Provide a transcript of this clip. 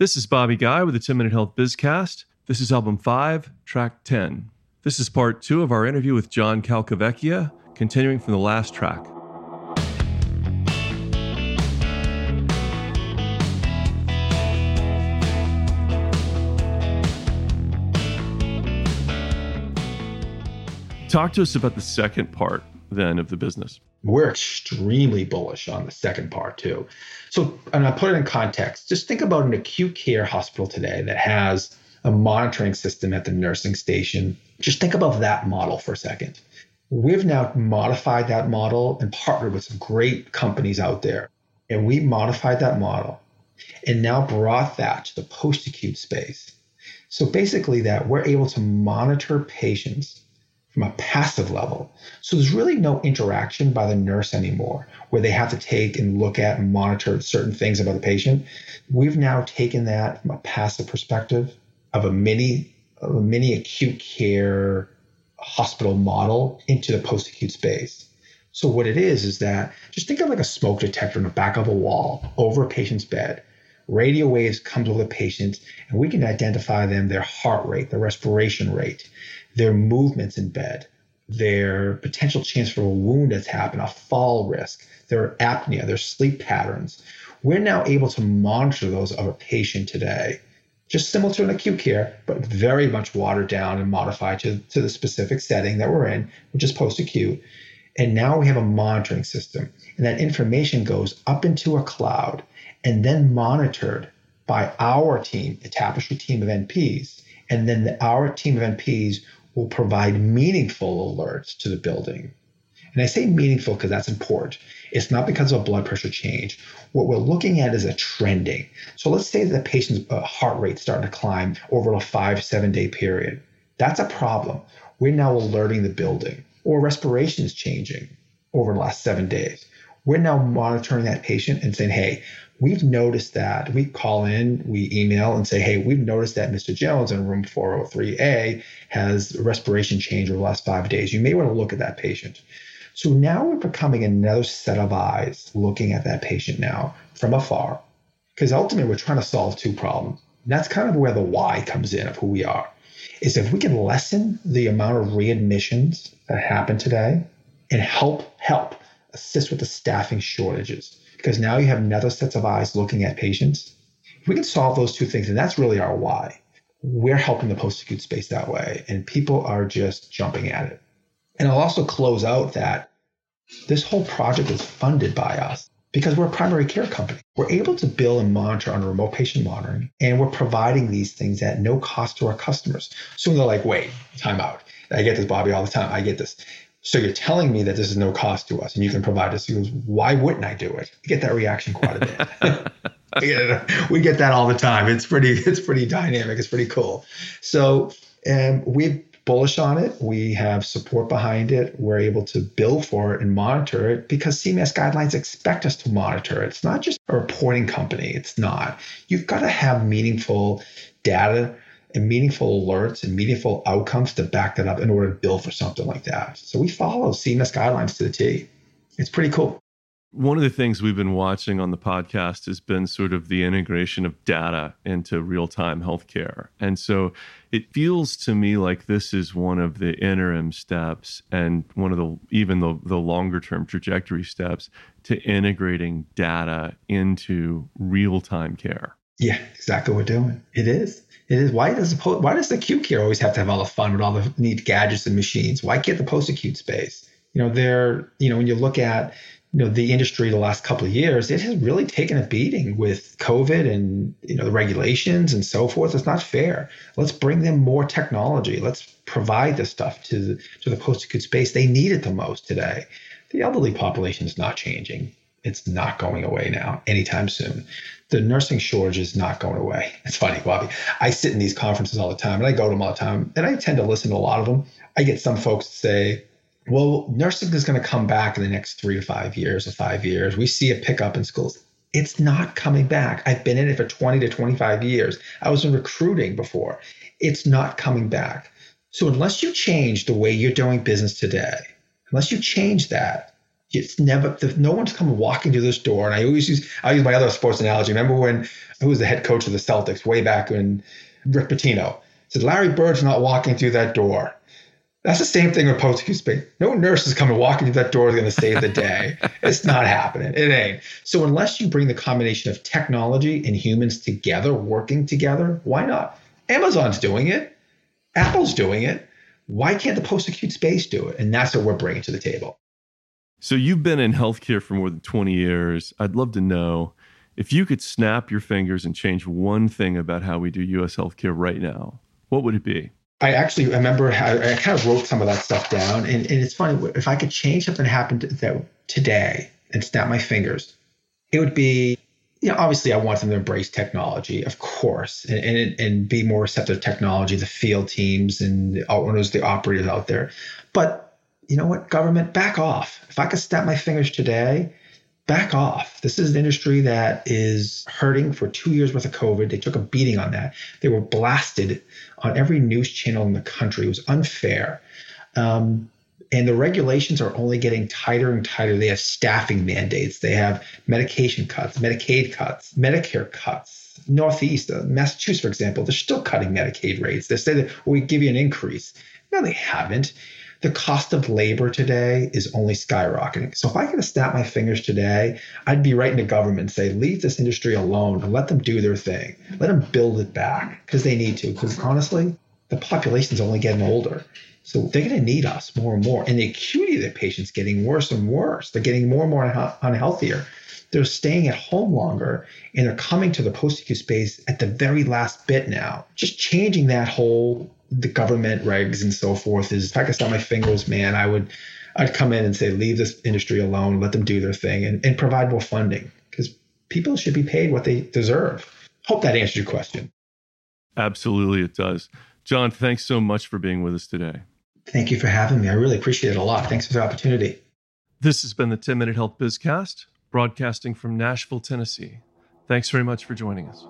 This is Bobby Guy with the 10 Minute Health Bizcast. This is album 5, track 10. This is part 2 of our interview with John Calcavecchia, continuing from the last track. Talk to us about the second part then of the business. We're extremely bullish on the second part too. So, and I'll put it in context. Just think about an acute care hospital today that has a monitoring system at the nursing station. Just think about that model for a second. We've now modified that model and partnered with some great companies out there. And we modified that model and now brought that to the post acute space. So basically, that we're able to monitor patients from a passive level. So there's really no interaction by the nurse anymore where they have to take and look at and monitor certain things about the patient. We've now taken that from a passive perspective of a mini of a mini acute care hospital model into the post acute space. So what it is is that just think of like a smoke detector in the back of a wall over a patient's bed. Radio waves comes over the patient and we can identify them their heart rate, their respiration rate their movements in bed, their potential chance for a wound that's happened, a fall risk, their apnea, their sleep patterns. We're now able to monitor those of a patient today, just similar to an acute care, but very much watered down and modified to, to the specific setting that we're in, which is post acute. And now we have a monitoring system, and that information goes up into a cloud and then monitored by our team, the Tapestry team of NPs. And then the, our team of NPs will provide meaningful alerts to the building. And I say meaningful because that's important. It's not because of a blood pressure change. What we're looking at is a trending. So let's say that the patient's uh, heart rate starting to climb over a five, seven day period. That's a problem. We're now alerting the building. Or respiration is changing over the last seven days. We're now monitoring that patient and saying, hey, we've noticed that. We call in, we email and say, hey, we've noticed that Mr. Jones in room 403A has respiration change over the last five days. You may want to look at that patient. So now we're becoming another set of eyes looking at that patient now from afar. Because ultimately, we're trying to solve two problems. And that's kind of where the why comes in of who we are. Is if we can lessen the amount of readmissions that happen today and help help assist with the staffing shortages because now you have another sets of eyes looking at patients. If we can solve those two things, and that's really our why, we're helping the post acute space that way, and people are just jumping at it. And I'll also close out that this whole project is funded by us because we're a primary care company. We're able to bill and monitor on remote patient monitoring, and we're providing these things at no cost to our customers. So they're like, wait, time out. I get this, Bobby, all the time. I get this. So you're telling me that this is no cost to us and you can provide us. He goes, why wouldn't I do it? We get that reaction quite a bit. we, get we get that all the time. It's pretty, it's pretty dynamic. It's pretty cool. So um, we're bullish on it. We have support behind it. We're able to bill for it and monitor it because CMS guidelines expect us to monitor it. It's not just a reporting company. It's not. You've got to have meaningful data and meaningful alerts and meaningful outcomes to back that up in order to build for something like that. So we follow CMS guidelines to the T. It's pretty cool. One of the things we've been watching on the podcast has been sort of the integration of data into real time healthcare. And so it feels to me like this is one of the interim steps and one of the even the, the longer term trajectory steps to integrating data into real time care. Yeah, exactly what we're doing. It is. It is. Why does the why does the acute care always have to have all the fun with all the neat gadgets and machines? Why can't the post acute space? You know, they're you know when you look at you know the industry the last couple of years, it has really taken a beating with COVID and you know the regulations and so forth. It's not fair. Let's bring them more technology. Let's provide this stuff to the, to the post acute space. They need it the most today. The elderly population is not changing. It's not going away now anytime soon the nursing shortage is not going away. It's funny, Bobby. I sit in these conferences all the time and I go to them all the time and I tend to listen to a lot of them. I get some folks say, well, nursing is going to come back in the next three to five years or five years. We see a pickup in schools. It's not coming back. I've been in it for 20 to 25 years. I was in recruiting before. It's not coming back. So unless you change the way you're doing business today, unless you change that, It's never no one's come walking through this door. And I always use I use my other sports analogy. Remember when who was the head coach of the Celtics way back when Rick Pitino said Larry Bird's not walking through that door. That's the same thing with post-acute space. No nurse is coming walking through that door is going to save the day. it's not happening. It ain't. So unless you bring the combination of technology and humans together, working together, why not? Amazon's doing it. Apple's doing it. Why can't the post-acute space do it? And that's what we're bringing to the table. So you've been in healthcare for more than 20 years. I'd love to know if you could snap your fingers and change one thing about how we do US healthcare right now, what would it be? I actually remember I, I, kind of wrote some of that stuff down, and, and it's funny if I could change something that happened that today and snap my fingers, it would be, you know, obviously I want them to embrace technology, of course, and and, and be more receptive to technology, the field teams and the owners, the operators out there, but you know what, government, back off. If I could snap my fingers today back off. This is an industry that is hurting for two years worth of COVID. They took a beating on that. They were blasted on every news channel in the country. It was unfair. Um, and the regulations are only getting tighter and tighter. They have staffing mandates, they have medication cuts, Medicaid cuts, Medicare cuts. Northeast, uh, Massachusetts, for example, they're still cutting Medicaid rates. They say that we give you an increase. No, they haven't the cost of labor today is only skyrocketing. So if I could snap my fingers today, I'd be writing to government and say, leave this industry alone and let them do their thing. Let them build it back because they need to. Because honestly, the population's only getting older. So they're going to need us more and more. And the acuity of the patients getting worse and worse. They're getting more and more unhealthier. They're staying at home longer and they're coming to the post acute space at the very last bit now. Just changing that whole the government regs and so forth is if I could snap my fingers, man, I would I'd come in and say, leave this industry alone, let them do their thing and, and provide more funding because people should be paid what they deserve. Hope that answers your question. Absolutely, it does. John, thanks so much for being with us today. Thank you for having me. I really appreciate it a lot. Thanks for the opportunity. This has been the 10 Minute Health Bizcast, broadcasting from Nashville, Tennessee. Thanks very much for joining us.